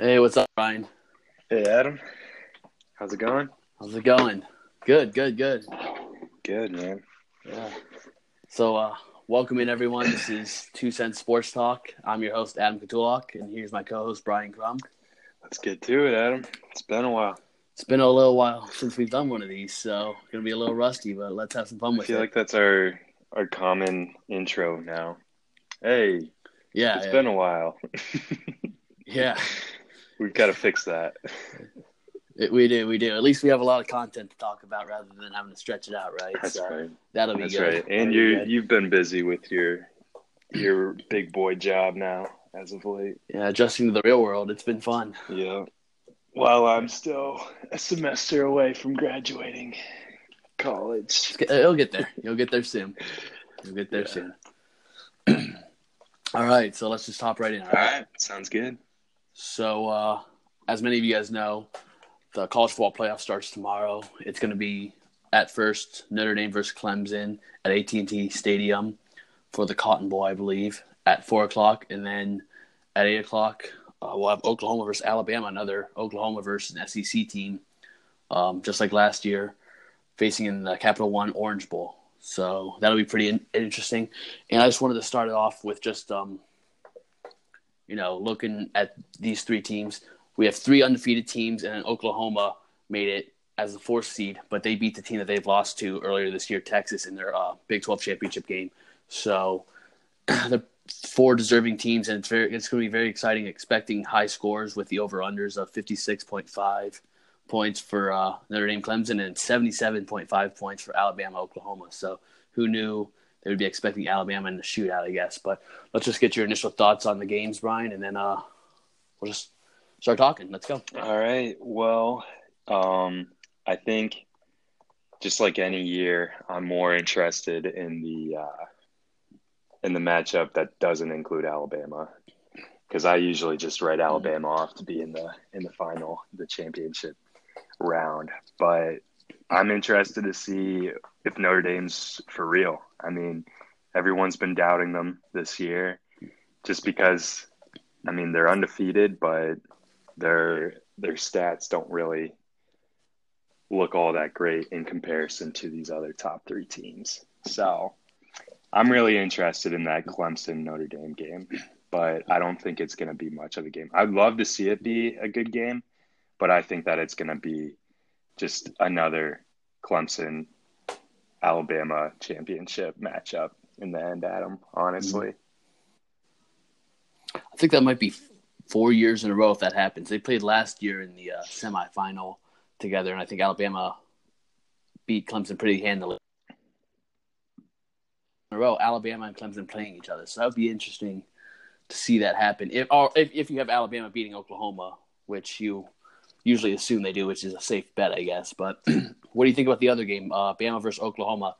Hey, what's up, Ryan? Hey, Adam. How's it going? How's it going? Good, good, good. Good, man. Yeah. So, uh, welcome in, everyone. This is Two Cents Sports Talk. I'm your host, Adam Katulak, and here's my co-host, Brian Crum. Let's get to it, Adam. It's been a while. It's been a little while since we've done one of these, so gonna be a little rusty, but let's have some fun with it. I feel it. like that's our our common intro now. Hey, yeah, it's yeah, been a while. yeah. We've got to fix that. It- we do, we do. At least we have a lot of content to talk about rather than having to stretch it out, right? That's so right. that'll be That's good. right. And you you've been busy with your your big boy job now as of late. yeah, adjusting to the real world. It's been fun. Yeah. While I'm still a semester away from graduating college. It'll get there. You'll get there soon. You'll get there Yeah. soon. all right, so let's just hop right in. All All right. right. Sounds good. So, uh, as many of you guys know, the college football playoff starts tomorrow. It's going to be at first Notre Dame versus Clemson at AT&T Stadium for the Cotton Bowl, I believe, at four o'clock, and then at eight o'clock uh, we'll have Oklahoma versus Alabama, another Oklahoma versus an SEC team, um, just like last year, facing in the Capital One Orange Bowl. So that'll be pretty in- interesting. And I just wanted to start it off with just um, you know, looking at these three teams, we have three undefeated teams, and Oklahoma made it as the fourth seed, but they beat the team that they've lost to earlier this year, Texas, in their uh, Big 12 championship game. So the four deserving teams, and it's very it's going to be very exciting. Expecting high scores with the over unders of 56.5 points for uh, Notre Dame, Clemson, and 77.5 points for Alabama, Oklahoma. So who knew? They would be expecting Alabama in the shootout, I guess. But let's just get your initial thoughts on the games, Brian, and then uh, we'll just start talking. Let's go. All right. Well, um, I think just like any year, I'm more interested in the uh, in the matchup that doesn't include Alabama because I usually just write Alabama off to be in the in the final, the championship round. But I'm interested to see if Notre Dame's for real. I mean, everyone's been doubting them this year just because I mean they're undefeated, but their their stats don't really look all that great in comparison to these other top three teams. So I'm really interested in that Clemson Notre Dame game, but I don't think it's going to be much of a game. I'd love to see it be a good game, but I think that it's going to be just another Clemson Alabama championship matchup in the end, Adam, honestly. I think that might be four years in a row if that happens. They played last year in the uh, semifinal together, and I think Alabama beat Clemson pretty handily. In a row, Alabama and Clemson playing each other, so that would be interesting to see that happen. If or if, if you have Alabama beating Oklahoma, which you usually assume they do, which is a safe bet, I guess. But what do you think about the other game, uh, Bama versus Oklahoma?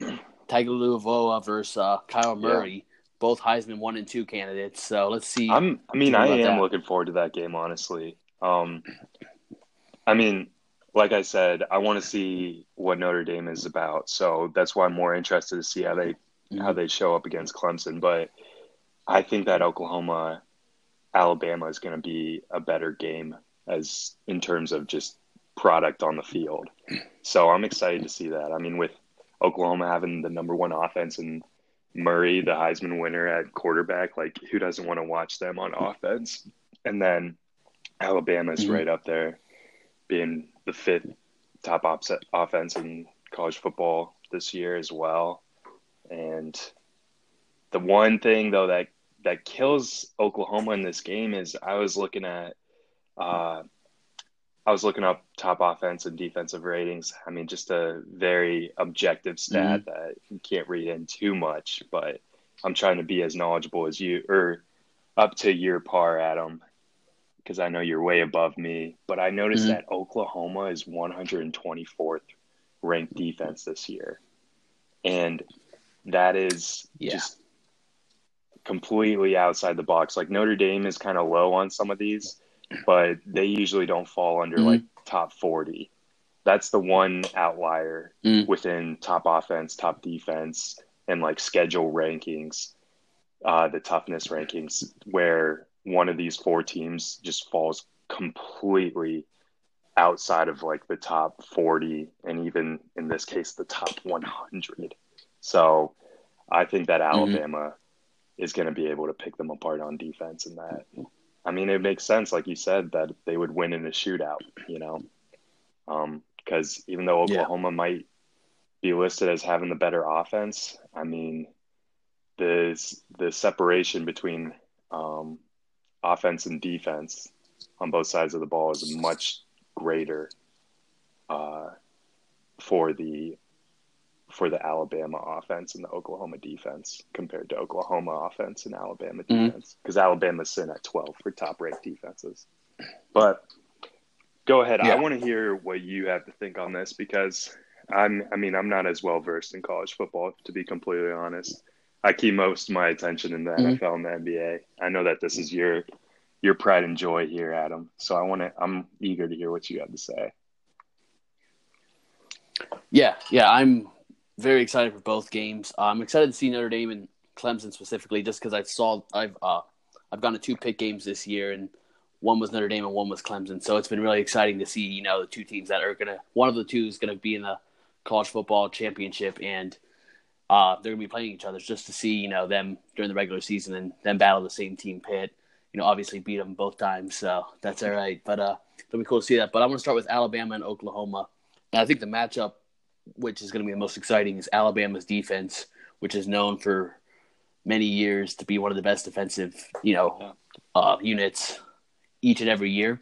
Tagovailoa versus uh, Kyler Murray, both Heisman one and two candidates. So let's see. I'm. I mean, I am that. looking forward to that game. Honestly, um, I mean, like I said, I want to see what Notre Dame is about. So that's why I'm more interested to see how they how they show up against Clemson. But I think that Oklahoma Alabama is going to be a better game as in terms of just product on the field. So I'm excited to see that. I mean, with Oklahoma having the number one offense and Murray, the Heisman winner at quarterback, like who doesn't want to watch them on offense? And then Alabama's Mhm. right up there, being the fifth top offset offense in college football this year as well. And the one thing though that that kills Oklahoma in this game is I was looking at uh, I was looking up top offense and defensive ratings. I mean, just a very objective stat that you can't read in too much, but I'm trying to be as knowledgeable as you or up to your par, Adam, because I know you're way above me. But I noticed Mhm. that Oklahoma is 124th ranked defense this year. And that is Yeah. just completely outside the box. Like Notre Dame is kind of low on some of these, but they usually don't fall under Mhm. like top 40. That's the one outlier Mm. within top offense, top defense, and like schedule rankings, uh, the toughness rankings, where one of these four teams just falls completely outside of like the top 40 and even in this case the top 100 so i think that Mm-hmm. alabama is going to be able to pick them apart on defense and that i mean it makes sense like you said that they would win in a shootout you know um because even though Yeah. oklahoma might be listed as having the better offense i mean the the separation between um, offense and defense on both sides of the ball is much greater uh, for the for the Alabama offense and the Oklahoma defense compared to Oklahoma offense and Alabama Mhm. defense because Alabama's sitting at 12 for top ranked defenses. But go ahead. Yeah. I want to hear what you have to think on this because I'm I mean I'm not as well versed in college football to be completely honest. I keep most of my attention in the Mhm. NFL and the NBA. I know that this is your your pride and joy here, Adam. So I want to. I'm eager to hear what you have to say. Yeah, yeah, I'm very excited for both games. Uh, I'm excited to see Notre Dame and Clemson specifically, just because I saw I've uh, I've gone to two Pitt games this year, and one was Notre Dame and one was Clemson. So it's been really exciting to see you know the two teams that are gonna one of the two is gonna be in the college football championship, and uh, they're gonna be playing each other just to see you know them during the regular season and then battle the same team pit. You know, obviously beat them both times, so that's all right. But uh, it'll be cool to see that. But I'm gonna start with Alabama and Oklahoma, and I think the matchup which is going to be the most exciting, is Alabama's defense, which is known for many years to be one of the best defensive, you know, uh, units each and every year,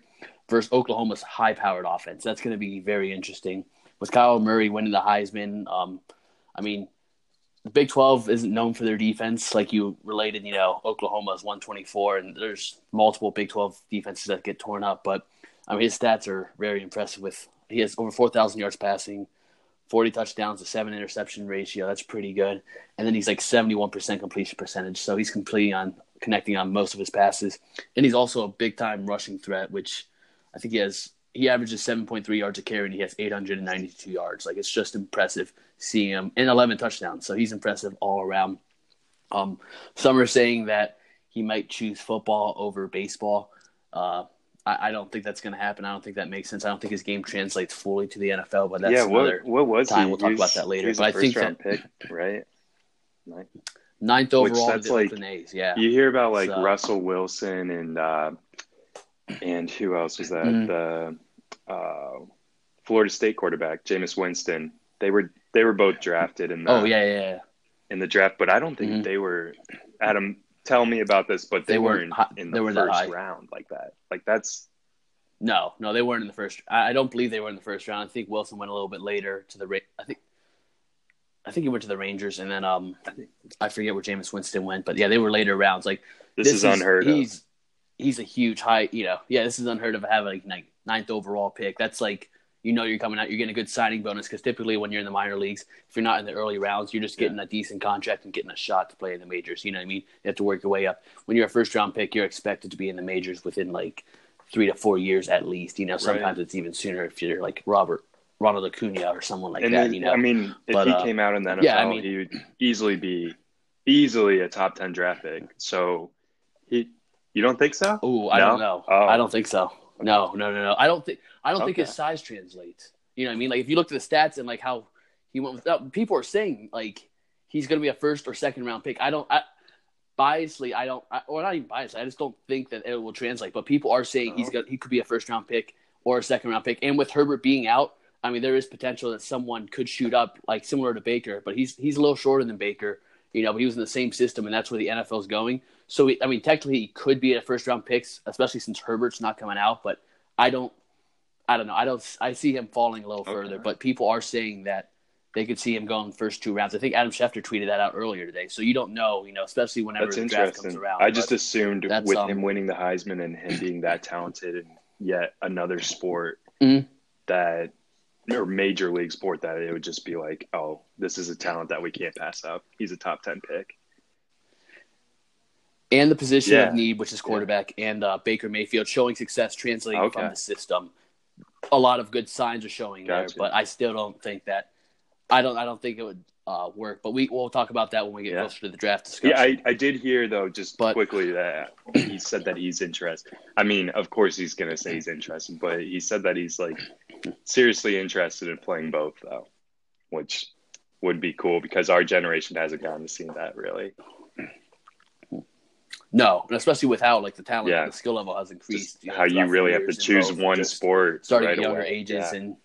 versus Oklahoma's high-powered offense. That's going to be very interesting. With Kyler Murray winning the Heisman, um, I mean, the Big 12 isn't known for their defense, like you related. You know, Oklahoma's 124, and there's multiple Big 12 defenses that get torn up. But I mean, his stats are very impressive. With he has over 4,000 yards passing, 40 touchdowns, a seven interception ratio. That's pretty good. And then he's like 71% completion percentage. So he's completing on connecting on most of his passes. And he's also a big time rushing threat, which I think he has. He averages 7.3 yards a carry and he has 892 yards. Like it's just impressive seeing him in 11 touchdowns. So he's impressive all around. Um, some are saying that he might choose football over baseball. Uh, I, I don't think that's going to happen. I don't think that makes sense. I don't think his game translates fully to the NFL. But that's yeah, another what what was time. he? We'll talk about that later. But I think that pick, right? Ninth Which overall that's like- A's. Yeah, You hear about like So- Russell Wilson and uh, and who else was that? Mhm. The uh, Florida State quarterback, Jameis Winston. They were they were both drafted in the oh yeah, yeah, yeah. in the draft, but I don't think Mhm. they were. Adam, tell me about this. But they, They weren't weren't in the weren't first round like that. Like that's No, no, they weren't in the first. I, I don't believe they were in the first round. I think Wilson went a little bit later to the. I think. I think he went to the Rangers, and then um, I forget where Jameis Winston went, but yeah, they were later rounds. Like this, is unheard of. he's, He's a huge high, you know. Yeah, this is unheard of. Having like ninth overall pick. That's like you know you're coming out. You're getting a good signing bonus because typically when you're in the minor leagues, if you're not in the early rounds, you're just getting a decent contract and getting a shot to play in the majors. You know what I mean? You have to work your way up. When you're a first round pick, you're expected to be in the majors within like three to four years at least. You know, sometimes it's even sooner if you're like Robert Ronald Acuna or someone like and that. then, You know, I mean, if But, he uh, came out in the NFL, yeah, I mean- he would easily be easily a top ten draft pick. So he, you don't think so? Oh, I No? don't know. Oh. I don't think so. No, no, no, no. I don't think. I don't think his size translates. You know what I mean? Like if you look at the stats and like how he went without, people are saying like he's going to be a first or second round pick. I don't. I, biasly, I don't. I, or not even biasly. I just don't think that it will translate. But people are saying he's uh-huh. Oh. got. He could be a first round pick or a second round pick. And with Herbert being out, I mean, there is potential that someone could shoot up like similar to Baker. But he's he's a little shorter than Baker. You know, but he was in the same system, and that's where the NFL is going. So, he, I mean, technically, he could be a first round picks, especially since Herbert's not coming out. But I don't, I don't know. I don't. I see him falling a little Okay. further. But people are saying that they could see him going first two rounds. I think Adam Schefter tweeted that out earlier today. So you don't know, you know, especially whenever That's the draft comes interesting. around. I just assumed with um, him winning the Heisman and him being that talented in yet another sport Mhm. that or major league sport that it would just be like, oh, this is a talent that we can't pass up. He's a top ten pick. and the position Yeah. of need, which is quarterback, and uh, Baker Mayfield showing success translating Okay. from the system. A lot of good signs are showing Gotcha. there, but I still don't think that I don't I don't think it would uh, work. But we we'll talk about that when we get Yeah. closer to the draft discussion. Yeah, I, I did hear though, just But- quickly that he said that he's interested. I mean, of course he's gonna say he's interested, but he said that he's like seriously interested in playing both though, which would be cool because our generation hasn't gotten to see that really. no, and especially with how like the talent, Yeah. the skill level has increased. You know, how you really have to choose one sport starting right at younger away. ages Yeah. and.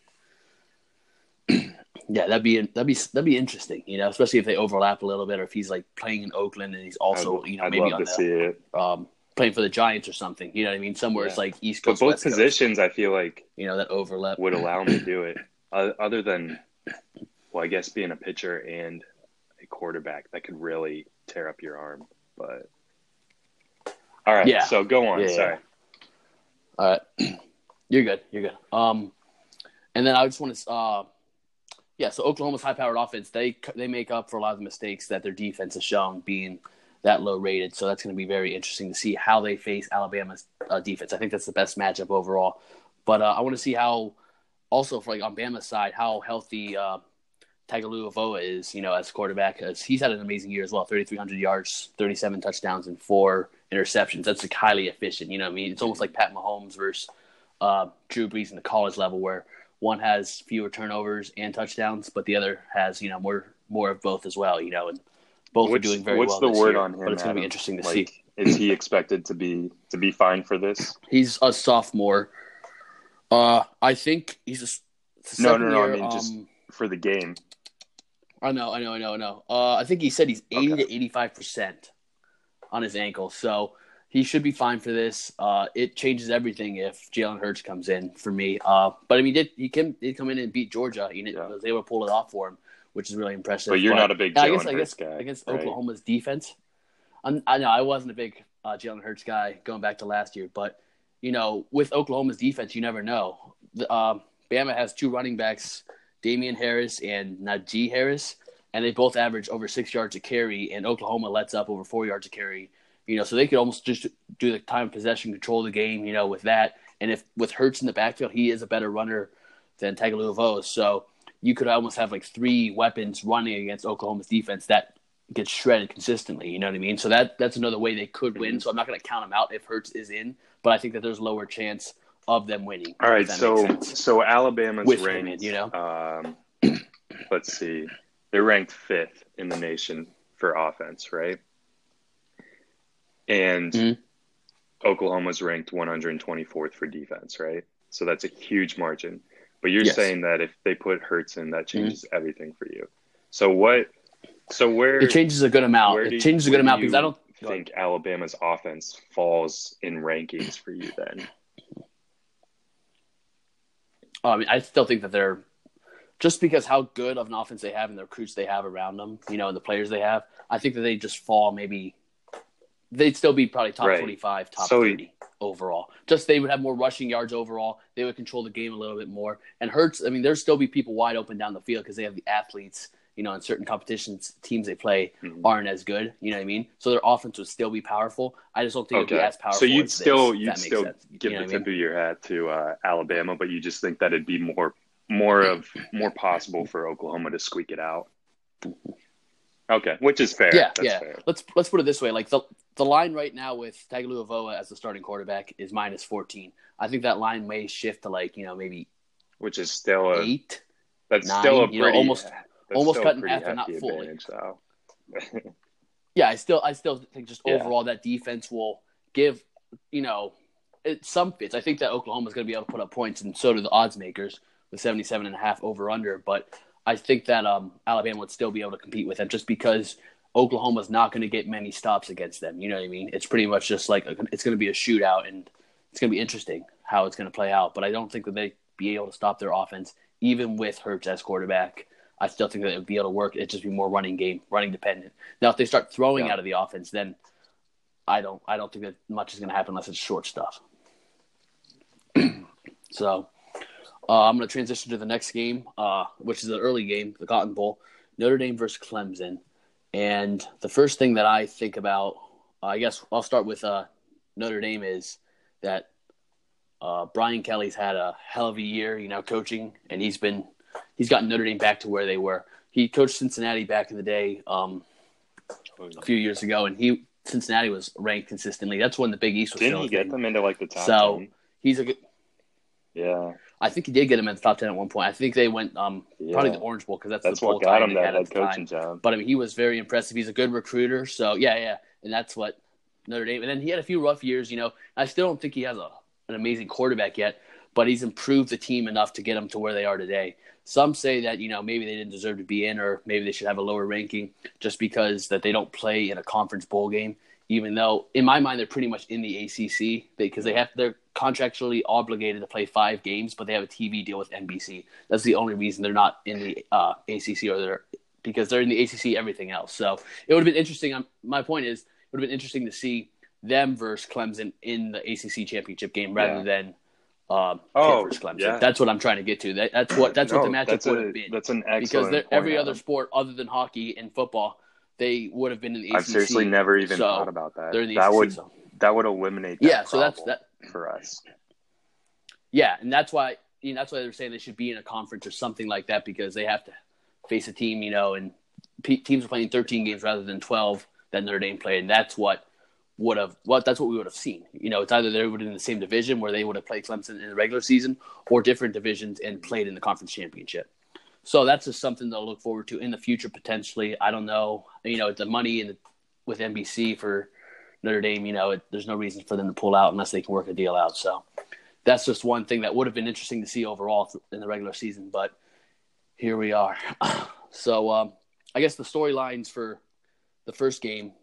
Yeah, that'd be that'd be that'd be interesting, you know, especially if they overlap a little bit, or if he's like playing in Oakland and he's also, I'd, you know, I'd maybe on the see it. um, playing for the Giants or something. You know what I mean? Somewhere it's like East Coast. But both West Coast, positions, I feel like you know, that overlap. would allow him to do it. Other than, well, I guess being a pitcher and a quarterback, that could really tear up your arm. But all right, Yeah. so go on. Yeah, yeah. Sorry. All right, you're good. You're good. Um, and then I just want to, uh, yeah. So Oklahoma's high-powered offense, they they make up for a lot of the mistakes that their defense has shown being that low rated. So that's going to be very interesting to see how they face Alabama's uh, defense. I think that's the best matchup overall. But uh, I want to see how, also for like on Bama's side, how healthy uh, Tagovailoa is. You know, as quarterback, because he's had an amazing year as well. Thirty three hundred yards, thirty seven touchdowns, and four interceptions. That's like highly efficient. You know, what I mean, it's almost like Pat Mahomes versus uh, Drew Brees in the college level, where one has fewer turnovers and touchdowns, but the other has you know more more of both as well. You know, and both are doing very what's well. the this word year, on him? But it's going to be interesting to like, see. Is he expected to be to be fine for this? He's a sophomore. Uh, I think he's a. the No, no, no, I year, mean, just- um, For the game, I know, I know, I know, I know. Uh, I think he said he's eighty Okay. to eighty-five percent on his ankle, so he should be fine for this. Uh, it changes everything if Jalen Hurts comes in for me. Uh, but I mean, did he came did come in and beat Georgia? He Yeah. was able to pull it off for him, which is really impressive. but you're not a big I Jalen guess I Hurts guess guy. against right? Oklahoma's defense. I'm, I know I wasn't a big uh, Jalen Hurts guy going back to last year, but you know, with Oklahoma's defense, you never know. The, um, Bama has two running backs, Damien Harris and Najee Harris, and they both average over six yards a carry, and Oklahoma lets up over four yards a carry. You know, so they could almost just do the time possession, control the game. You know, with that, and if with Hurts in the backfield, he is a better runner than Tagovailoa. So you could almost have like three weapons running against Oklahoma's defense that gets shredded consistently. You know what I mean? So that that's another way they could win. So I'm not going to count them out if Hurts is in, but I think that there's a lower chance of them winning. All right, so so Alabama's With ranked. you know? um, let's see, they're ranked fifth in the nation for offense, right? And Mhm. Oklahoma's ranked 124th for defense, right? So that's a huge margin. But you're Yes. saying that if they put Hurts in, that changes everything for you. So what? So where? it changes a good amount. It you- changes a good amount because I don't think Alabama's offense falls in rankings for you then. I mean, I still think that they're just because how good of an offense they have and the recruits they have around them, you know, and the players they have. I think that they just fall maybe. They'd still be probably top Right. twenty-five, top So- thirty overall. Just they would have more rushing yards overall. They would control the game a little bit more. And Hurts, I mean, there'd still be people wide open down the field because they have the athletes. You know, in certain competitions, teams they play Mhm. aren't as good. You know what I mean? So their offense would still be powerful. I just don't think it'd be as powerful. so you'd as this, still if you'd still sense. give You know the tip mean? of your hat to uh, Alabama, but you just think that it'd be more more of more possible for Oklahoma to squeak it out. Okay, which is fair. Yeah, That's yeah. fair. Let's let's put it this way: like the the line right now with Tagovailoa as the starting quarterback is minus fourteen. I think that line may shift to like you know maybe Which is still a eight. that's nine, still a you know, pretty almost- almost cut half, but not fully. Yeah, I still I still think just Yeah. overall that defense will give you know it, some fits. I think that Oklahoma is going to be able to put up points, and so do the odds makers with 77 and a half over under. But I think that um, Alabama would still be able to compete with them just because Oklahoma's not going to get many stops against them. You know what I mean? It's pretty much just like a, it's going to be a shootout, and it's going to be interesting how it's going to play out. But I don't think that they be able to stop their offense, even with Hurts as quarterback. I still think that it would be able to work. It'd just be more running game, running dependent. Now, if they start throwing Yeah. out of the offense, then I don't, I don't think that much is going to happen unless it's short stuff. so, uh, I'm going to transition to the next game, uh, which is the early game, the Cotton Bowl, Notre Dame versus Clemson. And the first thing that I think about, uh, I guess I'll start with uh, Notre Dame is that uh, Brian Kelly's had a hell of a year, you know, coaching, and he's been he's gotten Notre Dame back to where they were. He coached Cincinnati back in the day, um, a few years ago, and he Cincinnati was ranked consistently. That's when the Big East was. Didn't he get them into like the top So 10? he's a good. Yeah. I think he did get him in the top ten at one point. I think they went um, probably the Orange Bowl because that's, That's the what got him that head time. coaching job. But I mean, he was very impressive. He's a good recruiter. So yeah, yeah, and that's what Notre Dame. And then he had a few rough years. You know, I still don't think he has a an amazing quarterback yet, but he's improved the team enough to get them to where they are today. Some say that you know maybe they didn't deserve to be in, or maybe they should have a lower ranking just because that they don't play in a conference bowl game. Even though, in my mind, they're pretty much in the ACC because they have they're contractually obligated to play five games, but they have a TV deal with NBC. That's the only reason they're not in the uh, ACC or they're because they're in the ACC everything else. So it would have been interesting. Um, my point is, it would have been interesting to see them versus Clemson in the ACC championship game rather Yeah. than Pitt Oh, yeah. That's what I'm trying to get to. That, that's what that's what the matchup would have been That's an because excellent point, every other sport other than hockey and football, they would have been in the ACC. I've seriously never even so thought about that. They're in the that ACC. would so. that would eliminate that Yeah, so that's that. for us. Yeah, and that's why you know, that's why they're saying they should be in a conference or something like that because they have to face a team, you know, and pe teams are playing 13 games rather than 12 that Notre Dame played, and that's what would have what that's what we would have seen. You know, it's either they would in the same division where they would have played Clemson in the regular season, or different divisions and played in the conference championship. So that's just something to look forward to in the future potentially. I don't know, you know, the money in with NBC for Notre Dame, you know, it, there's no reason for them to pull out unless they can work a deal out. So that's just one thing that would have been interesting to see overall in the regular season. But here we are. so um, I guess the storylines for the first game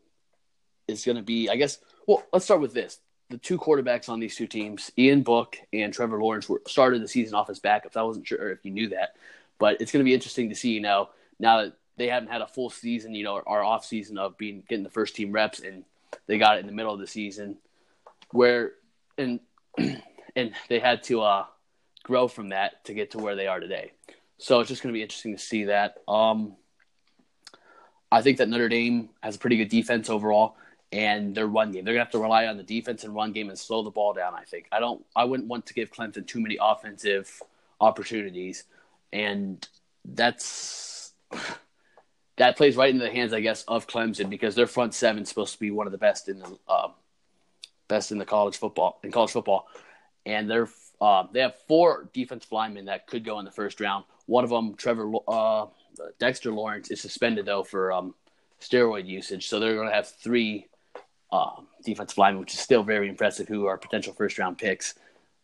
is going to be, I guess, well, let's start with this. The two quarterbacks on these two teams, Ian Book and Trevor Lawrence, were started the season off as backups. I wasn't sure if you knew that, but it's going to be interesting to see, you know, now that they haven't had a full season, you know, our off season of being getting the first team reps, and they got it in the middle of the season, where and and they had to uh, grow from that to get to where they are today. So it's just going to be interesting to see that. Um, I think that Notre Dame has a pretty good defense overall, and their run game. They're to have to rely on the defense and run game and slow the ball down. I think. I don't. I wouldn't want to give Clemson too many offensive opportunities, and that's that plays right into the hands, I guess, of Clemson because their front seven is supposed to be one of the best in the uh, best in the college football in college football, and they're uh, they have four defensive linemen that could go in the first round. One of them, Trevor uh, Dexter Lawrence, is suspended though for um, steroid usage, so they're going to have three uh, defensive linemen, which is still very impressive, who are potential first round picks.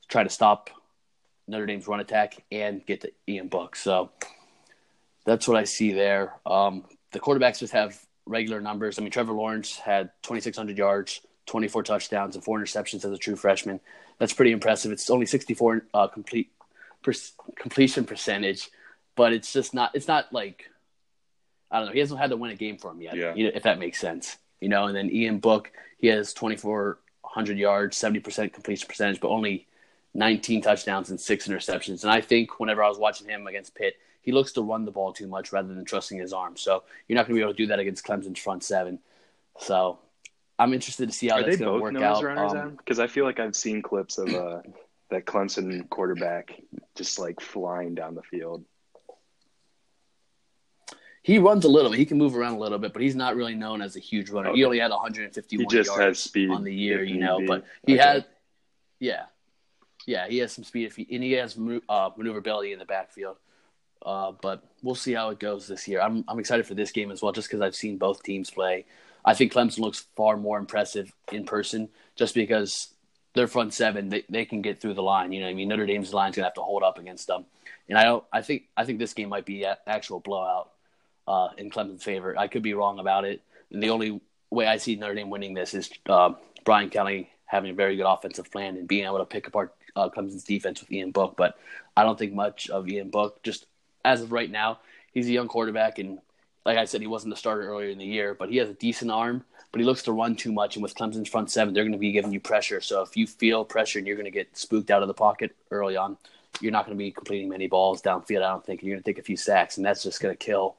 Try to stop Notre Dame's run attack and get to Ian Book. So that's what I see there. Um, the quarterbacks just have regular numbers. I mean, Trevor Lawrence had 2,600 yards, 24 touchdowns, and four interceptions as a true freshman. That's pretty impressive. It's only 64 uh, complete per- completion percentage, but it's just not. It's not like I don't know. He hasn't had to win a game for him yet. Yeah. if that makes sense. You know, and then Ian Book, he has 2,400 yards, 70% completion percentage, but only 19 touchdowns and six interceptions. And I think whenever I was watching him against Pitt, he looks to run the ball too much rather than trusting his arm. So you're not going to be able to do that against Clemson's front seven. So I'm interested to see how Are that's they going to both work out. runners? Um, Because I feel like I've seen clips of uh, that Clemson quarterback just like flying down the field. He runs a little bit. He can move around a little bit, but he's not really known as a huge runner. He only had 151 He just yards has speed on the year, you know. But he Okay. had, yeah, yeah, he has some speed if he, and he has uh, maneuverability in the backfield. Uh, but we'll see how it goes this year. I'm I'm excited for this game as well, just because I've seen both teams play. I think Clemson looks far more impressive in person, just because their front seven they, they can get through the line. You know, what I mean Notre Dame's line's gonna have to hold up against them, and I don't. I think I think this game might be an actual blowout uh, in Clemson's favor. I could be wrong about it. And the only way I see Notre Dame winning this is uh, Brian Kelly having a very good offensive plan and being able to pick apart uh, Clemson's defense with Ian Book. But I don't think much of Ian Book. Just as of right now, he's a young quarterback, and like I said, he wasn't the starter earlier in the year, but he has a decent arm. But he looks to run too much, and with Clemson's front seven, they're going to be giving you pressure. So if you feel pressure and you're going to get spooked out of the pocket early on, you're not going to be completing many balls downfield. I don't think and you're going to take a few sacks, and that's just going to kill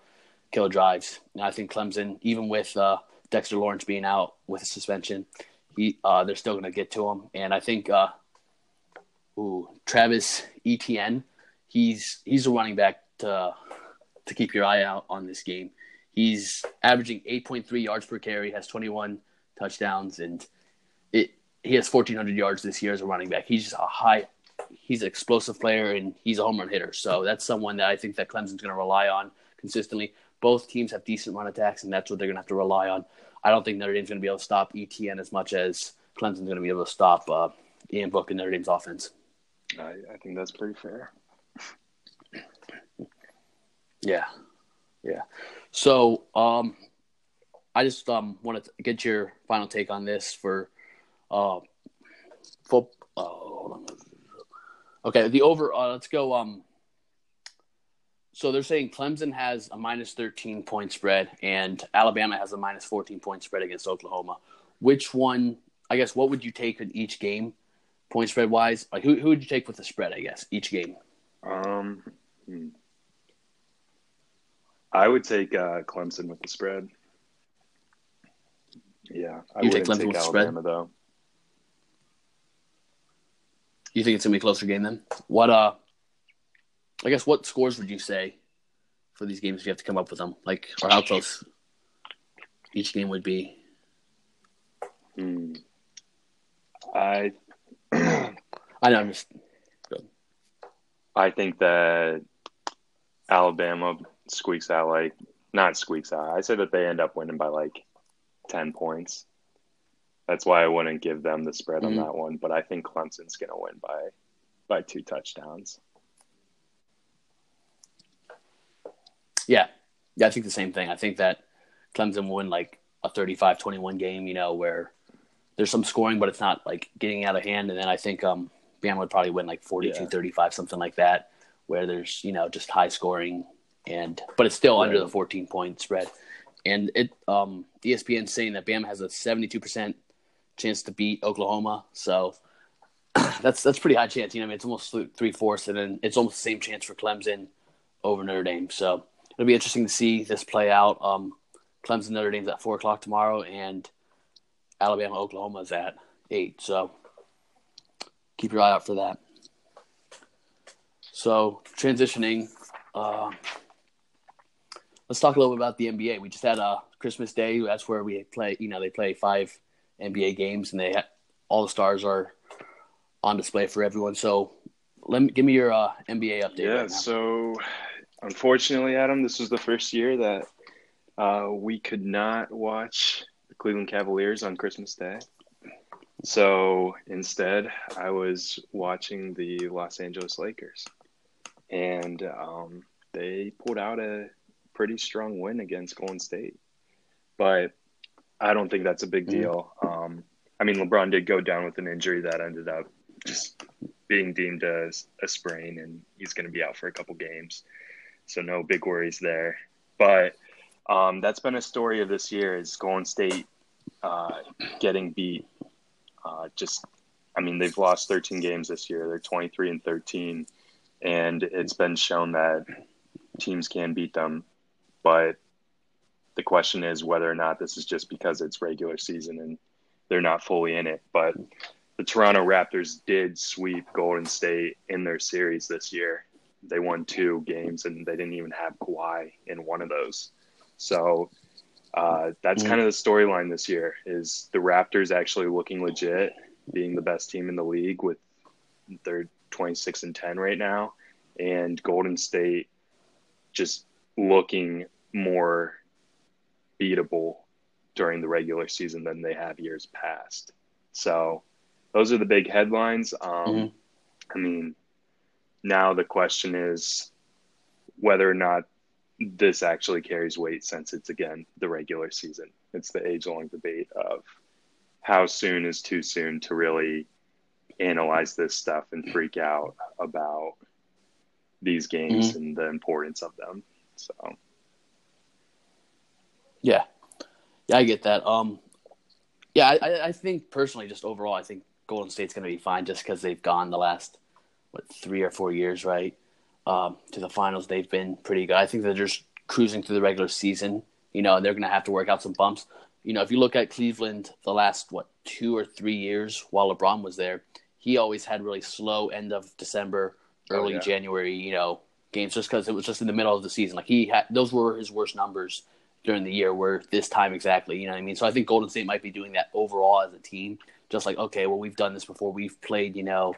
kill drives. And I think Clemson, even with uh, Dexter Lawrence being out with a suspension, he uh, they're still going to get to him. And I think, uh, ooh, Travis Etienne, he's he's a running back to to keep your eye out on this game. He's averaging 8.3 yards per carry, has 21 touchdowns, and it he has 1,400 yards this year as a running back. He's just a high, he's an explosive player, and he's a home run hitter. So that's someone that I think that Clemson's going to rely on consistently. Both teams have decent run attacks, and that's what they're going to have to rely on. I don't think Notre Dame's going to be able to stop Etienne as much as Clemson's going to be able to stop uh, Ian Book and Notre Dame's offense. I, I think that's pretty fair. Yeah, yeah. So, um, I just um wanted to get your final take on this for, uh, football. Oh, okay, the over. Uh, let's go. Um, so they're saying Clemson has a minus thirteen point spread, and Alabama has a minus fourteen point spread against Oklahoma. Which one? I guess what would you take in each game, point spread wise? Like who who would you take with the spread? I guess each game. Um, hmm. I would take uh, Clemson with the spread. Yeah, I You take Clemson with the Alabama spread? though. You think it's gonna be a closer game then? What uh I guess what scores would you say for these games if you have to come up with them? Like or how close each game would be? Hmm. I I know I'm just I think that Alabama squeaks out like not squeaks out. I say that they end up winning by like ten points. That's why I wouldn't give them the spread Mhm. on that one. But I think Clemson's going to win by by two touchdowns. Yeah. Yeah, I think the same thing. I think that Clemson will win like a 35-21 game, you know, where there's some scoring but it's not like getting out of hand and then I think um Bama would probably win like 42-35 something like that where there's, you know, just high scoring and but it's still under the 14 point spread. And it um ESPN saying that Bama has a 72% chance to beat Oklahoma. So that's that's pretty high chance. You know, I mean, it's almost three fourths, and then it's almost the same chance for Clemson over Notre Dame. So it'll be interesting to see this play out. Um, Clemson Notre Dame's at four o'clock tomorrow, and Alabama Oklahoma is at eight. So keep your eye out for that. So transitioning, uh, let's talk a little bit about the NBA. We just had a Christmas Day. That's where we play. You know, they play five NBA games, and they ha- all the stars are on display for everyone. So let me give me your uh, NBA update. Yeah, right so unfortunately, Adam, this was the first year that uh, we could not watch the Cleveland Cavaliers on Christmas Day. So instead, I was watching the Los Angeles Lakers, and um, they pulled out a pretty strong win against Golden State. But I don't think that's a big Mhm. deal. Um, I mean, LeBron did go down with an injury that ended up just being deemed a, a sprain, and he's going to be out for a couple games. So no big worries there. But um, that's been a story of this year is Golden State uh, getting beat. Uh, just, I mean, they've lost 13 games this year. They're 23 and 13, and it's been shown that teams can beat them. But the question is whether or not this is just because it's regular season and they're not fully in it. But the Toronto Raptors did sweep Golden State in their series this year. They won two games and they didn't even have Kawhi in one of those. So uh, that's Mhm. kind of the storyline this year is the Raptors actually looking legit, being the best team in the league with they're 26 and 10 right now, and Golden State just looking more beatable during the regular season than they have years past. So those are the big headlines. Um, Mhm. I mean, now the question is whether or not this actually carries weight since it's again the regular season. It's the age long debate of how soon is too soon to really analyze this stuff and freak out about these games and the importance of them. So Yeah, yeah, I get that. Um, yeah, I- I, I think personally, just overall, I think Golden State's going to be fine just because they've gone the last what three or four years, right, um, to the finals. They've been pretty good. I think they're just cruising through the regular season. You know, they're going to have to work out some bumps. You know, if you look at Cleveland the last what two or three years while LeBron was there, he always had really slow end of December, Oh, early yeah. January. You know, games just because it was just in the middle of the season. Like he had those were his worst numbers during the year were this time exactly. You know what I mean? So I think Golden State might be doing that overall as a team. Just like okay, well we've done this before. We've played you know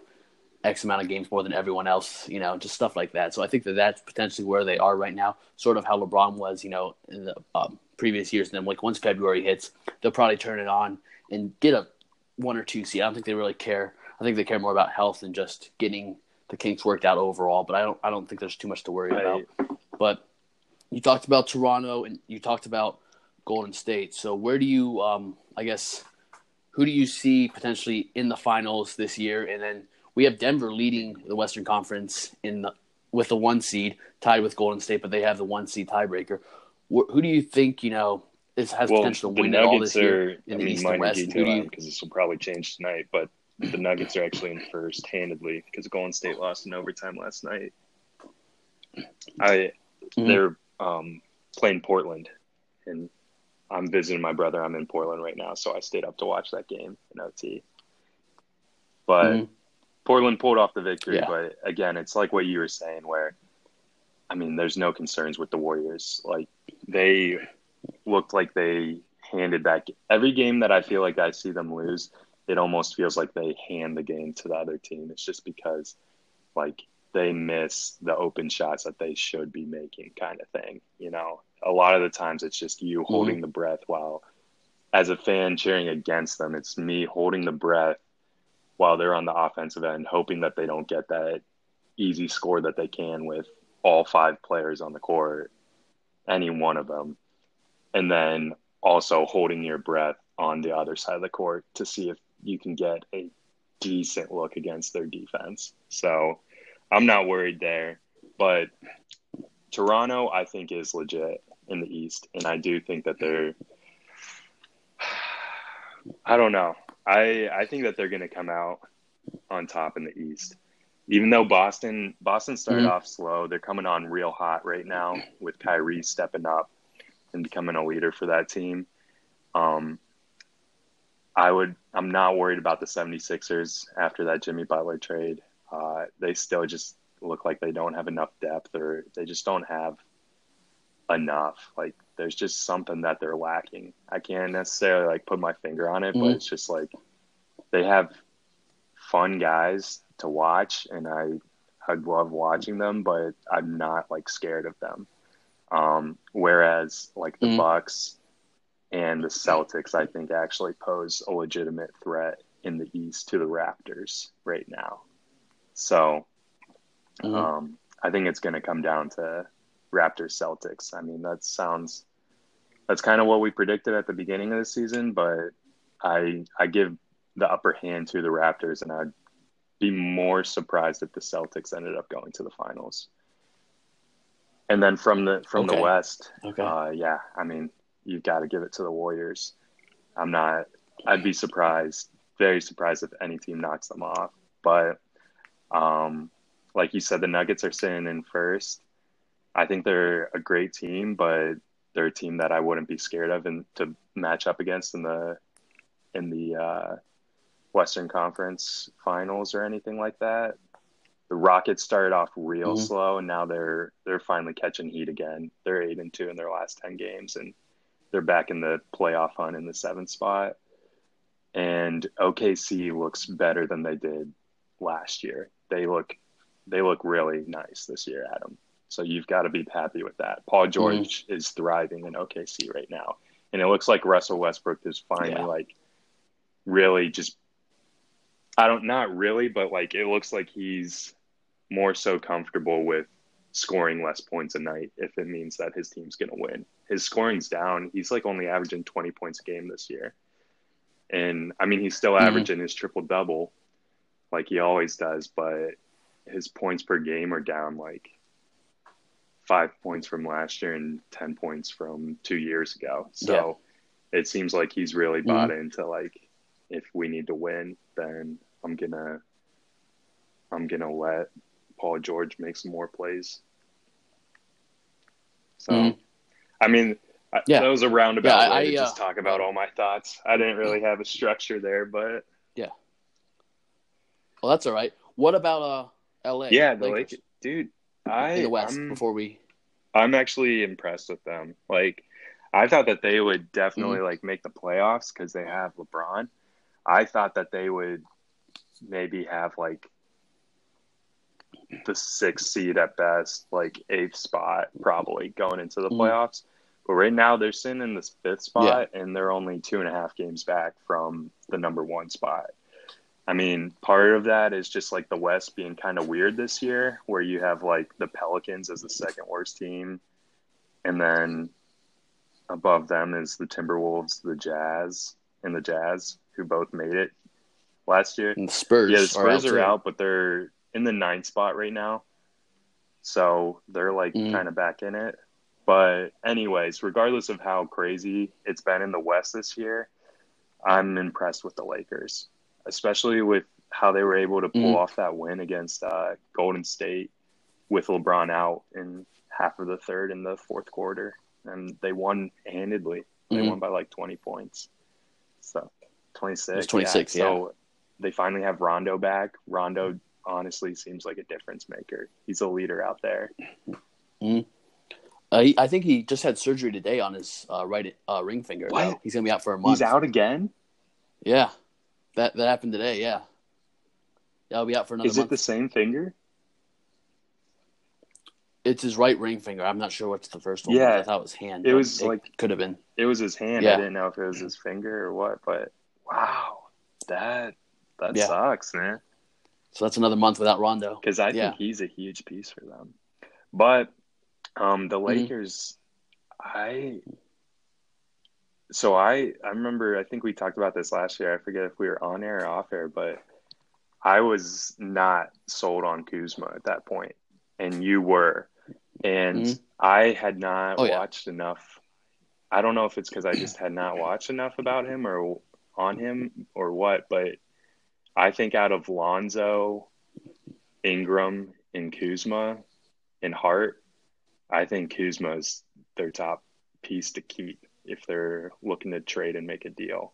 X amount of games more than everyone else. You know, just stuff like that. So I think that that's potentially where they are right now. Sort of how LeBron was, you know, in the um, previous years. And then like once February hits, they'll probably turn it on and get a one or two seed. I don't think they really care. I think they care more about health than just getting the kinks worked out overall. But I don't I don't think there's too much to worry about. But you talked about Toronto and you talked about Golden State. So where do you um I guess who do you see potentially in the finals this year? And then we have Denver leading the Western Conference in the, with the one seed, tied with Golden State, but they have the one seed tiebreaker. Who do you think you know is has well, potential to win it all this are, year in I the mean, East and West? Because this will probably change tonight, but the Nuggets are actually in first handedly because Golden State lost in overtime last night. I mm-hmm. they're um, playing Portland, and I'm visiting my brother. I'm in Portland right now, so I stayed up to watch that game in OT. But mm-hmm. Portland pulled off the victory, yeah. but again, it's like what you were saying, where I mean, there's no concerns with the Warriors. Like they looked like they handed that every game that I feel like I see them lose it almost feels like they hand the game to the other team. It's just because like they miss the open shots that they should be making kind of thing. You know, a lot of the times it's just you mm-hmm. holding the breath while as a fan cheering against them, it's me holding the breath while they're on the offensive end, hoping that they don't get that easy score that they can with all five players on the court, any one of them. And then also holding your breath on the other side of the court to see if you can get a decent look against their defense. So I'm not worried there. But Toronto, I think, is legit in the East. And I do think that they're. I don't know. I, I think that they're going to come out on top in the East. Even though Boston Boston started mm-hmm. off slow, they're coming on real hot right now with Kyrie stepping up and becoming a leader for that team. Um, I would. I'm not worried about the 76ers after that Jimmy Butler trade. Uh, they still just look like they don't have enough depth, or they just don't have enough. Like there's just something that they're lacking. I can't necessarily like put my finger on it, mm-hmm. but it's just like they have fun guys to watch, and I I love watching them, but I'm not like scared of them. Um, whereas like the mm-hmm. Bucks and the Celtics, I think, actually pose a legitimate threat in the East to the Raptors right now. So mm-hmm. um, I think it's going to come down to Raptors Celtics. I mean, that sounds that's kind of what we predicted at the beginning of the season, but I I give the upper hand to the Raptors, and I'd be more surprised if the Celtics ended up going to the finals. And then from the from okay. the West, okay. Uh, yeah, I mean, you've got to give it to the Warriors. I'm not. I'd be surprised, very surprised if any team knocks them off. But um, like you said, the Nuggets are sitting in first. I think they're a great team, but they're a team that I wouldn't be scared of and to match up against in the in the uh, Western Conference Finals or anything like that. The Rockets started off real mm-hmm. slow, and now they're they're finally catching heat again. They're eight and two in their last ten games, and they're back in the playoff hunt in the seventh spot. And OKC looks better than they did last year. They look they look really nice this year, Adam. So you've got to be happy with that. Paul mm-hmm. George mm-hmm. is thriving in OKC right now. And it looks like Russell Westbrook is finally yeah. like really just I don't not really, but like it looks like he's more so comfortable with scoring less points a night if it means that his team's going to win. His scoring's down. He's like only averaging 20 points a game this year. And I mean, he's still mm-hmm. averaging his triple double like he always does, but his points per game are down like five points from last year and 10 points from two years ago. So yeah. it seems like he's really bought mm-hmm. into like, if we need to win, then I'm going to, I'm going to let Paul George make some more plays. So, mm-hmm. I mean, yeah. that was a roundabout yeah, way I, to just uh, talk about all my thoughts. I didn't really have a structure there, but yeah. Well, that's all right. What about uh, L.A.? Yeah, the Lakers, dude. I in the West I'm, before we. I'm actually impressed with them. Like, I thought that they would definitely like make the playoffs because they have LeBron. I thought that they would maybe have like the sixth seed at best, like eighth spot, probably going into the Mhm. playoffs. But right now they're sitting in this fifth spot, and they're only two and a half games back from the number one spot. I mean, part of that is just like the West being kind of weird this year, where you have like the Pelicans as the second worst team, and then above them is the Timberwolves, the Jazz, and the Jazz, who both made it last year. And the Spurs. Yeah, the Spurs are are out. out, but they're in the ninth spot right now. So they're like Mm. kind of back in it. But, anyways, regardless of how crazy it's been in the West this year, I'm impressed with the Lakers, especially with how they were able to pull Mm. off that win against uh, Golden State with LeBron out in half of the third and the fourth quarter. And they won handedly. They Mhm. won by like 20 points. So twenty six. Twenty six. yeah. So they finally have Rondo back. Rondo honestly seems like a difference maker. He's a leader out there. Uh, he, I think he just had surgery today on his uh, right uh, ring finger. What? He's gonna be out for a month. He's out again? Yeah, that that happened today. Yeah, yeah, he'll be out for another Is it the same finger? It's his right ring finger. I'm not sure what's the first one. Yeah. I thought it was hand. It was like- could have been. It was his hand. Yeah. I didn't know if it was his finger or what, but wow. That that Yeah. sucks, man. So that's another month without Rondo. because I Yeah. think he's a huge piece for them. But um, Mm-hmm. the Lakers, I so I I remember I think we talked about this last year. I forget if we were on air or off air, but I was not sold on Kuzma at that point, and you were, and Mhm. I had not Oh, yeah. watched enough. I don't know if it's because I just had not watched enough about him or on him or what, but I think out of Lonzo, Ingram, and Kuzma and Hart, I think Kuzma is their top piece to keep if they're looking to trade and make a deal.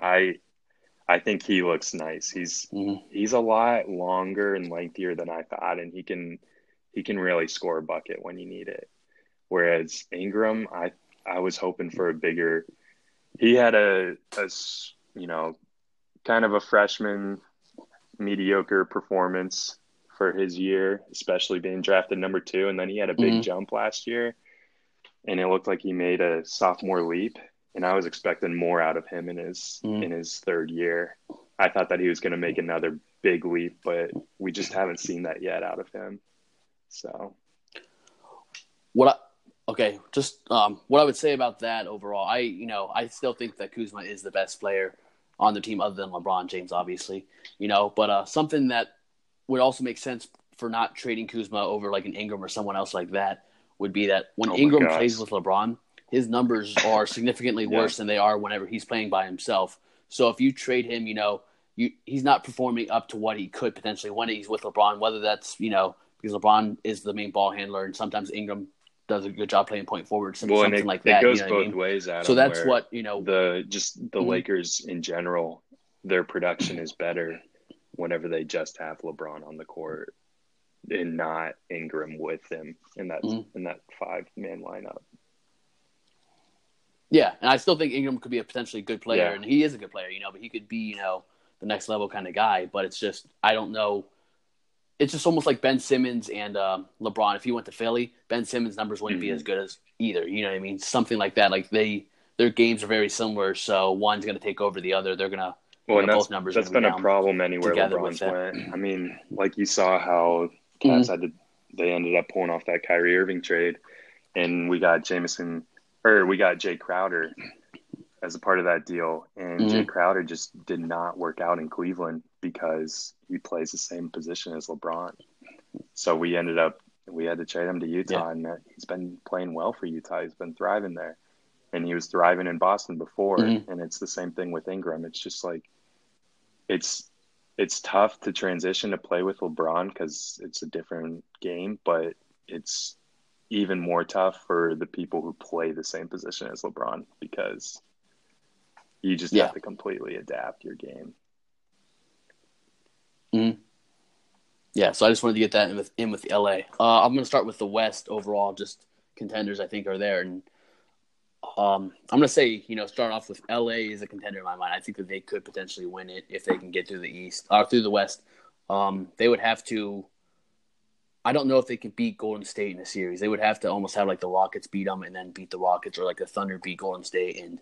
I I think he looks nice. He's Mhm. he's a lot longer and lengthier than I thought, and he can he can really score a bucket when you need it. Whereas Ingram, I I was hoping for a bigger. He had a, a you know kind of a freshman mediocre performance for his year, especially being drafted number two, and then he had a big Mhm. jump last year, and it looked like he made a sophomore leap. And I was expecting more out of him in his Mhm. in his third year. I thought that he was going to make another big leap, but we just haven't seen that yet out of him. So What I, okay, just um, what I would say about that overall, I you know I still think that Kuzma is the best player on the team other than LeBron James, obviously. You know, but uh, something that would also make sense for not trading Kuzma over like an Ingram or someone else like that would be that when Oh Ingram gosh. plays with LeBron, his numbers are significantly Yeah. worse than they are whenever he's playing by himself. So if you trade him, you know, you he's not performing up to what he could potentially when he's with LeBron, whether that's, you know, because LeBron is the main ball handler and sometimes Ingram does a good job playing point forward, some- well, something it, like it that. goes you know what I both mean? ways. Adam, So that's what, you know, the just the Mhm. Lakers in general, their production is better whenever they just have LeBron on the court and not Ingram with him in that Mhm. in that five man lineup. Yeah, and I still think Ingram could be a potentially good player, Yeah. and he is a good player, you know, but he could be, you know, the next level kind of guy. But it's just, I don't know. It's just almost like Ben Simmons and um, LeBron. If he went to Philly, Ben Simmons' numbers wouldn't be Mhm. as good as either. You know what I mean? Something like that. Like they, their games are very similar, so one's going to take over the other. They're gonna, Well, Yeah, and that's, numbers that's been a problem anywhere LeBron's went. I mean, like you saw how Cavs had to, they ended up pulling off that Kyrie Irving trade, and we got Jameson, or we got Jae Crowder as a part of that deal, and Mhm. Jae Crowder just did not work out in Cleveland because he plays the same position as LeBron. So we ended up we had to trade him to Utah, Yeah. and he's been playing well for Utah. He's been thriving there, and he was thriving in Boston before. Mhm. And it's the same thing with Ingram. It's just like it's it's tough to transition to play with LeBron because it's a different game, but it's even more tough for the people who play the same position as LeBron because you just Yeah. have to completely adapt your game. yeah, Yeah, so I just wanted to get that in with in with LA. Uh, I'm going to start with the West overall. Just contenders, I think, are there, and um, I'm going to say, you know, start off with LA is a contender in my mind. I think that they could potentially win it if they can get through the East or uh, through the West. Um, they would have to. I don't know if they can beat Golden State in a series. They would have to almost have like the Rockets beat them and then beat the Rockets, or like the Thunder beat Golden State and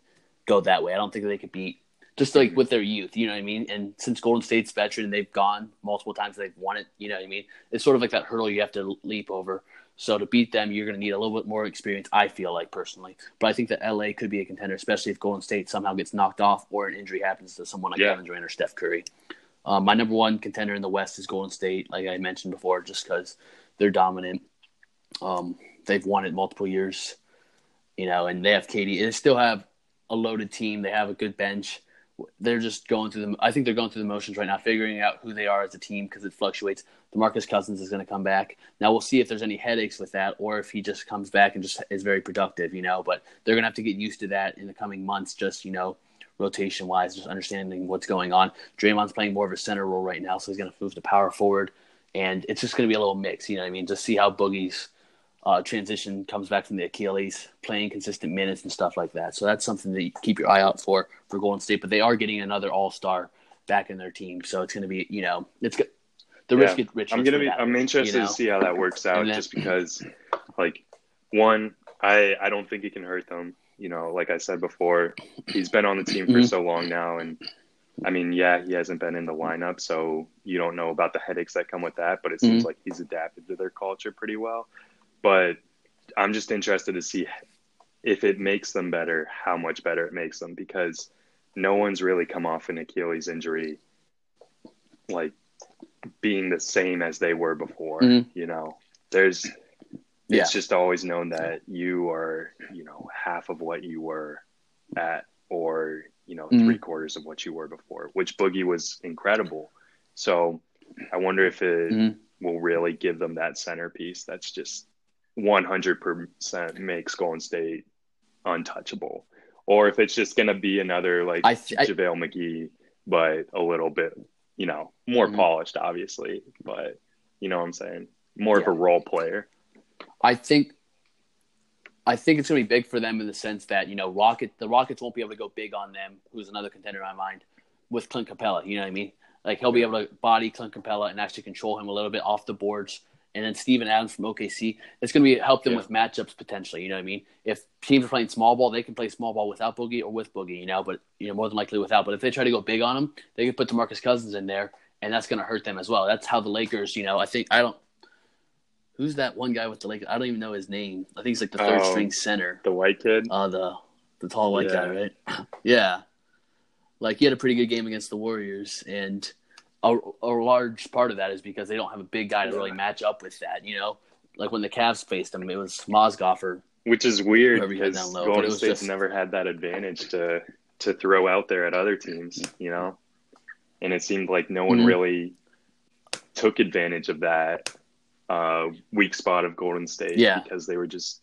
go that way. I don't think they could beat just like with their youth, you know what I mean? And since Golden State's veteran, they've gone multiple times, they've won it, you know what I mean? It's sort of like that hurdle you have to leap over. So to beat them, you're going to need a little bit more experience, I feel like personally. But I think that LA could be a contender, especially if Golden State somehow gets knocked off or an injury happens to someone like yeah. Kevin Durant or Steph Curry. Um, my number one contender in the West is Golden State, like I mentioned before, just because they're dominant. Um, they've won it multiple years, you know, and they have KD. They still have a loaded team. They have a good bench they're just going through the. I think they're going through the motions right now, figuring out who they are as a team because it fluctuates. Demarcus Cousins is going to come back. Now we'll see if there's any headaches with that, or if he just comes back and just is very productive, you know. But they're going to have to get used to that in the coming months, just you know, rotation wise, just understanding what's going on. Draymond's playing more of a center role right now, so he's going to move to power forward, and it's just going to be a little mix. You know what I mean? Just see how Boogie's uh, transition comes back from the Achilles, playing consistent minutes and stuff like that. So that's something you keep your eye out for for Golden State. But they are getting another All Star back in their team, so it's going to be you know it's. The yeah. rich rich. I'm gonna be. I'm interested you know? to see how that works out, then, just because, like, one, I I don't think it can hurt them. You know, like I said before, he's been on the team for mm-hmm. so long now, and I mean, yeah, he hasn't been in the lineup, so you don't know about the headaches that come with that. But it seems mm-hmm. like he's adapted to their culture pretty well but I'm just interested to see if it makes them better, how much better it makes them because no one's really come off an Achilles injury like being the same as they were before. Mm-hmm. You know, there's yeah. it's just always known that you are, you know, half of what you were at or, you know, mm-hmm. three quarters of what you were before, which Boogie was incredible. So I wonder if it mm-hmm. will really give them that centerpiece that's just 100% makes Golden State untouchable. Or if it's just going to be another like I th- JaVale McGee, but a little bit, you know, more mm-hmm. polished, obviously. But you know what I'm saying? More yeah. of a role player. I think I think it's going to be big for them in the sense that you know Rocket the Rockets won't be able to go big on them, who's another contender in my mind, with Clint Capela. You know what I mean? Like he'll be able to body Clint Capela and actually control him a little bit off the boards and then Steven Adams from OKC. It's going to be help them yeah. with matchups potentially. You know what I mean? If teams are playing small ball, they can play small ball without Boogie or with Boogie. You know, but you know more than likely without. But if they try to go big on them, they can put Demarcus Cousins in there, and that's going to hurt them as well. That's how the Lakers. You know, I think I don't. Who's that one guy with the Lakers? I don't even know his name. I think he's like the third oh, string center. The white kid. Uh the the tall white yeah. guy, right? yeah. Like he had a pretty good game against the Warriors, and a, a large part of that is because they don't have a big guy to really match up with that. You know, like when the Cavs faced them, it was Mozgov or which is weird because Golden State's just... never had that advantage to to throw out there at other teams. You know, and it seemed like no one mm-hmm. really took advantage of that uh, weak spot of Golden State yeah. because they were just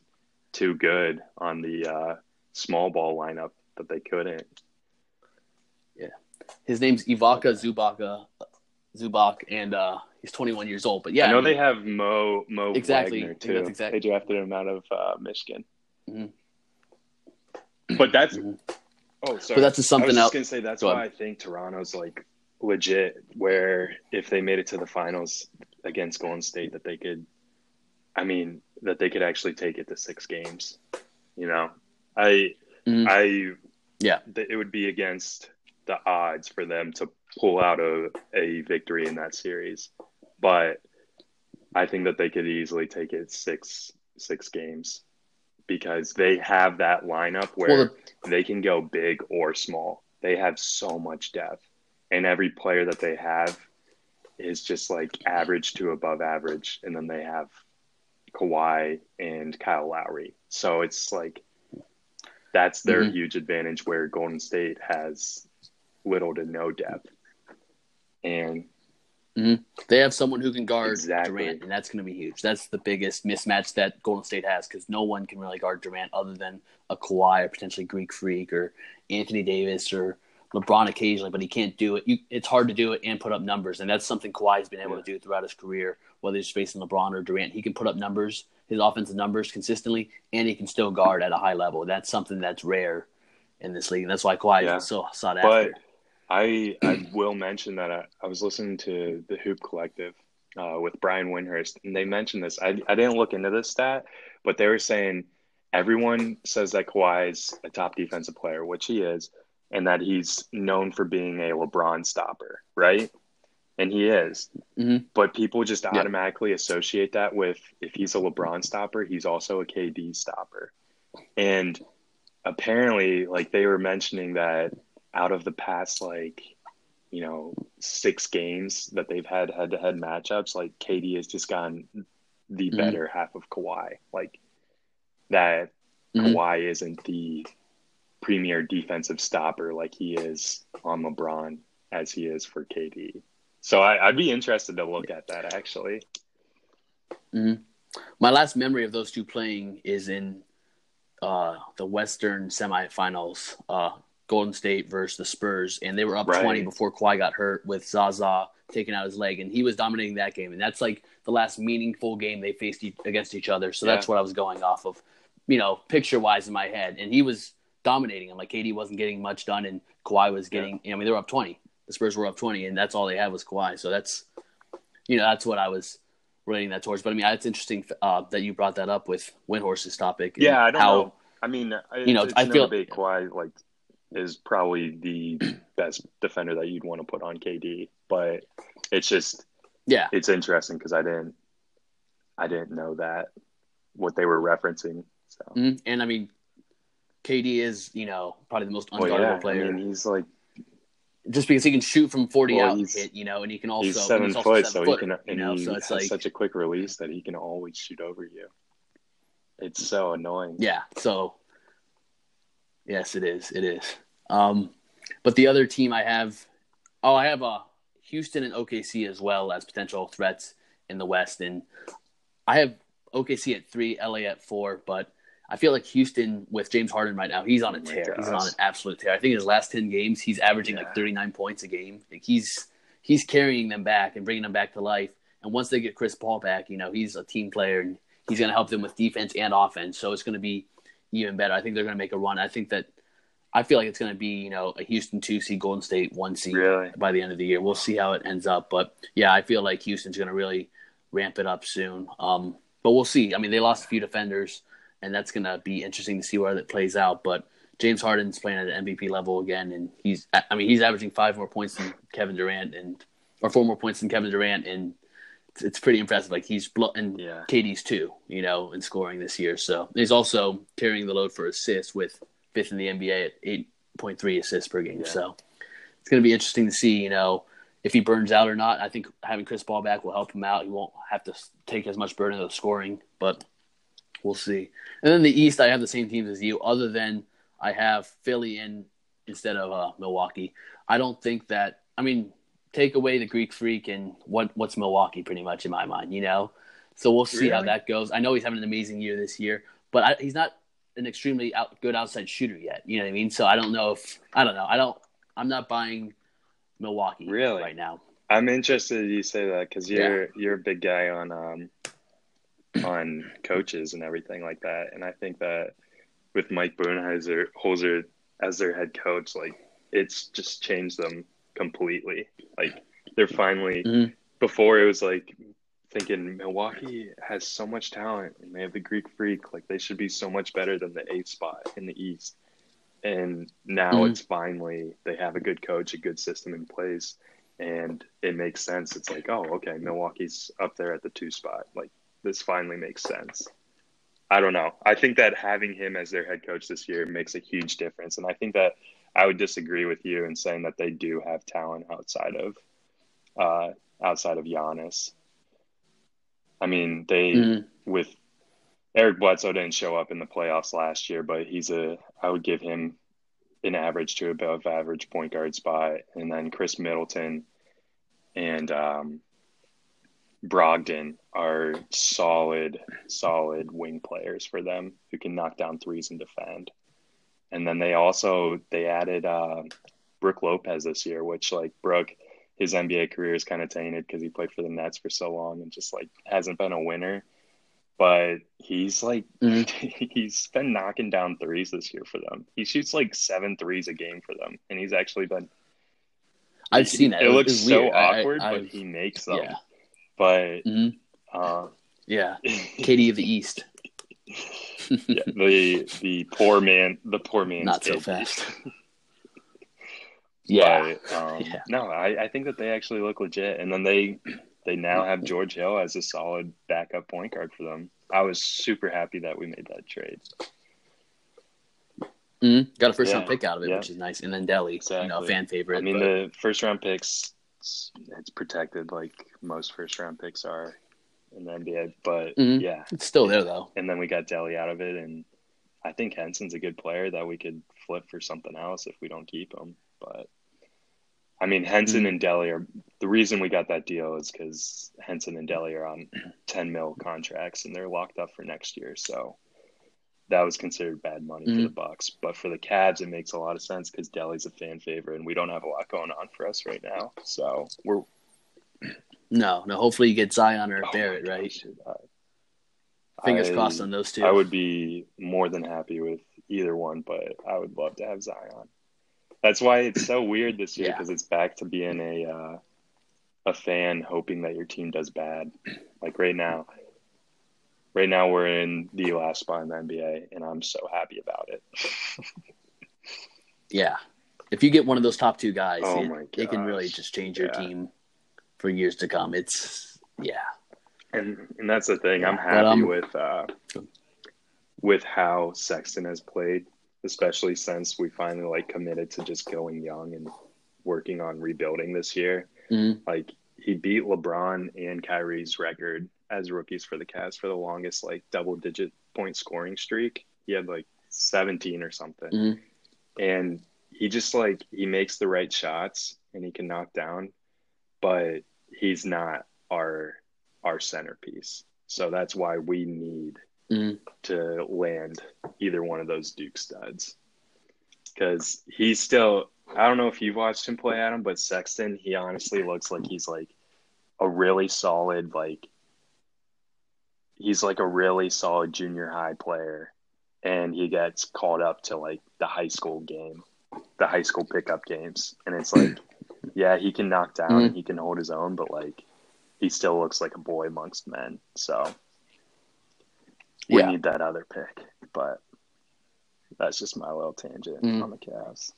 too good on the uh, small ball lineup that they couldn't. Yeah, his name's Ivica Zubac, Zubac, and uh, he's 21 years old. But yeah, I know I mean, they have Mo Mo exactly Wagner too. Exactly. They drafted him out of uh, Michigan. Mm-hmm. But that's mm-hmm. oh sorry. But that's something I was gonna say that's Go why ahead. I think Toronto's like legit. Where if they made it to the finals against Golden State, that they could, I mean, that they could actually take it to six games. You know, I mm-hmm. I yeah, it would be against the odds for them to pull out a, a victory in that series. But I think that they could easily take it six six games because they have that lineup where well, the, they can go big or small. They have so much depth. And every player that they have is just like average to above average. And then they have Kawhi and Kyle Lowry. So it's like that's their mm-hmm. huge advantage where Golden State has little to no depth. And mm-hmm. they have someone who can guard exactly. Durant, and that's going to be huge. That's the biggest mismatch that Golden State has because no one can really guard Durant other than a Kawhi or potentially Greek Freak or Anthony Davis or LeBron occasionally, but he can't do it. You, it's hard to do it and put up numbers, and that's something Kawhi's been able Yeah. to do throughout his career. Whether he's facing LeBron or Durant, he can put up numbers, his offensive numbers consistently, and he can still guard at a high level. That's something that's rare in this league, and that's why Kawhi Yeah. is so sought But after. I I will mention that I, I was listening to the Hoop Collective uh, with Brian Windhorst, and they mentioned this. I I didn't look into this stat, but they were saying everyone says that Kawhi is a top defensive player, which he is, and that he's known for being a LeBron stopper, right? And he is. Mhm. But people just automatically associate that with if he's a LeBron stopper, he's also a KD stopper. And apparently, like they were mentioning that out of the past, like, you know, six games that they've had head to head matchups, like KD has just gotten the Mhm. better half of Kawhi. Like that Mhm. Kawhi isn't the premier defensive stopper like he is on LeBron as he is for KD. So I, I'd be interested to look at that actually. My last memory of those two playing is in uh, the Western semifinals, uh, Golden State versus the Spurs, and they were up Right. 20 before Kawhi got hurt with Zaza taking out his leg, and he was dominating that game. And that's like the last meaningful game they faced e- against each other. So that's what I was going off of, you know, picture wise in my head. And he was dominating him. Like KD wasn't getting much done, and Kawhi was getting. You know I mean, they were up 20. The Spurs were up 20, and that's all they had was Kawhi. So that's, you know, that's what I was relating that towards. But I mean, it's interesting uh, that you brought that up with Windhorst's topic. and Yeah, I don't how, know. I mean, You know, it's I feel- debate Kawhi like is probably the best defender that you'd want to put on KD, but it's just Yeah, it's interesting because I didn't I didn't know that what they were referencing. So Mhm. and I mean, KD is you know probably the most well, unguardable yeah, player, I mean he's like just because he can shoot from 40 Well, out and hit, you know, and he can also he's seven also foot, seven so he can you and know, he so it's has like such a quick release that he can always shoot over you. It's so annoying. Yeah. So, yes, it is. It is. Um, but the other team I have, oh, I have uh, Houston and OKC as well as potential threats in the West, and I have OKC at three, LA at four, but. I feel like Houston with James Harden right now, he's on a Oh tear. He's on an absolute tear. I think his last ten games, he's averaging Yeah. like thirty nine points a game. Like he's he's carrying them back and bringing them back to life. And once they get Chris Paul back, you know he's a team player and he's going to help them with defense and offense. So it's going to be even better. I think they're going to make a run. I think that I feel like it's going to be you know a Houston two seed, Golden State one seed Really? by the end of the year. We'll see how it ends up, but yeah, I feel like Houston's going to really ramp it up soon. Um, but we'll see. I mean, they lost a few defenders, and that's going to be interesting to see where that plays out. But James Harden's playing at an MVP level again, and he's I mean he's averaging five more points than Kevin Durant and or four more points than Kevin Durant, and it's, pretty impressive. Like he's blo- and Yeah. KD's too, you know, in scoring this year. So he's also carrying the load for assists with fifth in the NBA at eight point three assists per game. Yeah. So it's going to be interesting to see, you know, if he burns out or not. I think having Chris Paul back will help him out. He won't have to take as much burden of scoring, but we'll see. And then the East, I have the same teams as you, other than I have Philly in instead of uh, Milwaukee. I don't think that. I mean, take away the Greek Freak and what what's Milwaukee, pretty much in my mind, you know. So we'll see how that goes. I know he's having an amazing year this year, but I, he's not an extremely out, good outside shooter yet. You know what I mean? So I don't know if I don't know. I don't. I'm not buying Milwaukee Really? right now. I'm interested you say that because you're you're a big guy on um on coaches and everything like that, and I think that with Mike Budenholzer Holzer as their head coach, like it's just changed them completely. Like they're finally Mhm. before it was like thinking Milwaukee has so much talent and they have the Greek Freak, like they should be so much better than the eighth spot in the East. And now Mhm. it's finally they have a good coach, a good system in place, and it makes sense. It's like, oh, okay, Milwaukee's up there at the two spot. Like this finally makes sense. I don't know. I think that having him as their head coach this year makes a huge difference, and I think that I would disagree with you in saying that they do have talent outside of uh, outside of Giannis. I mean, they Mhm. with Eric Bledsoe didn't show up in the playoffs last year, but he's a I would give him an average to above average point guard spot, and then Khris Middleton and um, Brogdon are solid, solid wing players for them who can knock down threes and defend. And then they also they added uh, Brook Lopez this year, which like Brook, his NBA career is kind of tainted because he played for the Nets for so long and just like hasn't been a winner. But he's like Mhm. he's been knocking down threes this year for them. He shoots like seven threes a game for them, and he's actually been. I've seen that. It, looks so weird. I- I- awkward, but I've- he makes them. yeah, But hmm uh, yeah. KD of the East, yeah, the the poor man, the poor man. not so fast. yeah, But, um, Yeah. No, I, I think that they actually look legit, and then they they now have George Hill as a solid backup point guard for them. I was super happy that we made that trade. Mhm. got a first round pick out of it, yeah. which is nice. And then Delly, you know, Exactly. fan favorite. I mean, but- the first round picks, it's protected like most first round picks are in the NBA. But Mhm. yeah, it's still there though. and then we got Delly out of it, and I think Henson's a good player that we could flip for something else if we don't keep him. But I mean, Henson Mm. and Delly are the reason we got that deal is because Henson and Delly are on ten mil contracts and they're locked up for next year. So that was considered bad money for Mm. the Bucks. But for the Cavs, it makes a lot of sense because Delly's a fan favorite, and we don't have a lot going on for us right now. So we're No, no. Hopefully you get Zion or oh Barrett, right? gosh, dude, I- Fingers I- crossed on those two. I would be more than happy with either one, but I would love to have Zion. That's why it's so weird this year Yeah. because it's back to being a uh, a fan hoping that your team does bad. Like right now, right now we're in the last spot in the NBA, and I'm so happy about it. Yeah. If you get one of those top two guys, Oh it, it can really just change your Yeah. team for years to come. It's yeah. And and that's the thing. I'm happy um, with uh, with how Sexton has played, especially since we finally like committed to just going young and working on rebuilding this year. Mhm. Like he beat LeBron and Kyrie's record as rookies for the Cavs for the longest like double digit point scoring streak. He had like 17 or something. Mhm. And he just like he makes the right shots and he can knock down, but he's not our our centerpiece. So that's why we need Mhm. to land either one of those Duke studs. Because he's still, I don't know if you've watched him play, Adam, but Sexton, he honestly looks like he's like a really solid, like, he's like a really solid junior high player. And he gets called up to like the high school game, the high school pickup games. And it's like, yeah, he can knock down and he can hold his own, but like, he still looks like a boy amongst men. So we Yeah. need that other pick. But that's just my little tangent Mm. on the Cavs.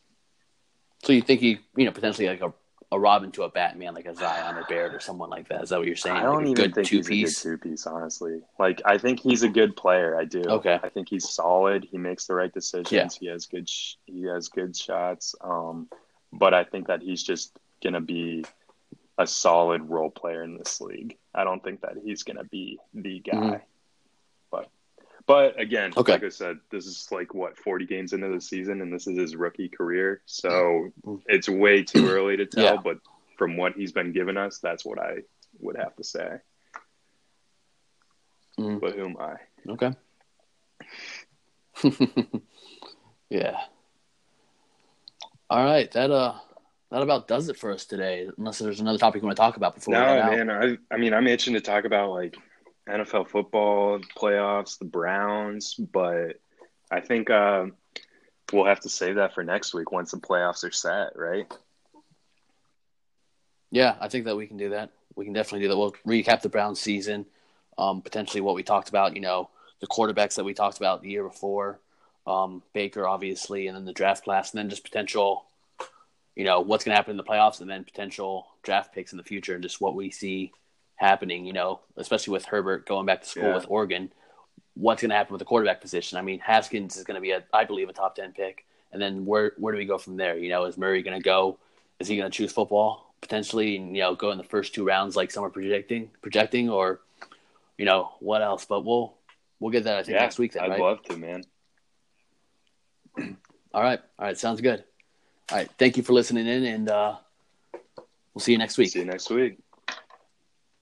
So you think he, you know, potentially like a, a Robin to a Batman, like a Zion or Barrett or someone like that? Is that what you're saying? I don't like a even good think two he's piece. a good two piece, honestly. Like I think he's a good player. I do. Okay. I think he's solid. He makes the right decisions. Yeah. He has good. Sh- he has good shots. Um, but I think that he's just gonna be a solid role player in this league. I don't think that he's gonna be the guy. Mhm. But but again, Okay. like I said, this is like what forty games into the season, and this is his rookie career. So it's way too early to tell. Yeah. But from what he's been giving us, that's what I would have to say. Mhm. But who am I? Okay. yeah. All right, that uh, that about does it for us today. Unless there's another topic you want to talk about before No, we head out. man. I I mean, I'm itching to talk about like NFL football playoffs, the Browns, but I think uh, we'll have to save that for next week once the playoffs are set, right? Yeah, I think that we can do that. We can definitely do that. We'll recap the Browns season, um, potentially what we talked about. You know, the quarterbacks that we talked about the year before, um, Baker obviously, and then the draft class, and then just potential, you know, what's going to happen in the playoffs, and then potential draft picks in the future, and just what we see happening. You know, especially with Herbert going back to school Yeah. with Oregon, what's going to happen with the quarterback position? I mean, Haskins is going to be a, I believe, a top ten pick, and then where where do we go from there? You know, is Murray going to go? Is he going to choose football potentially, and you know, go in the first two rounds like some are projecting, projecting, or you know, what else? But we'll we'll get that I think yeah, next week then, I'd right? love to, man. All right, all right, sounds good. All right, thank you for listening in, and uh, we'll see you next week. See you next week.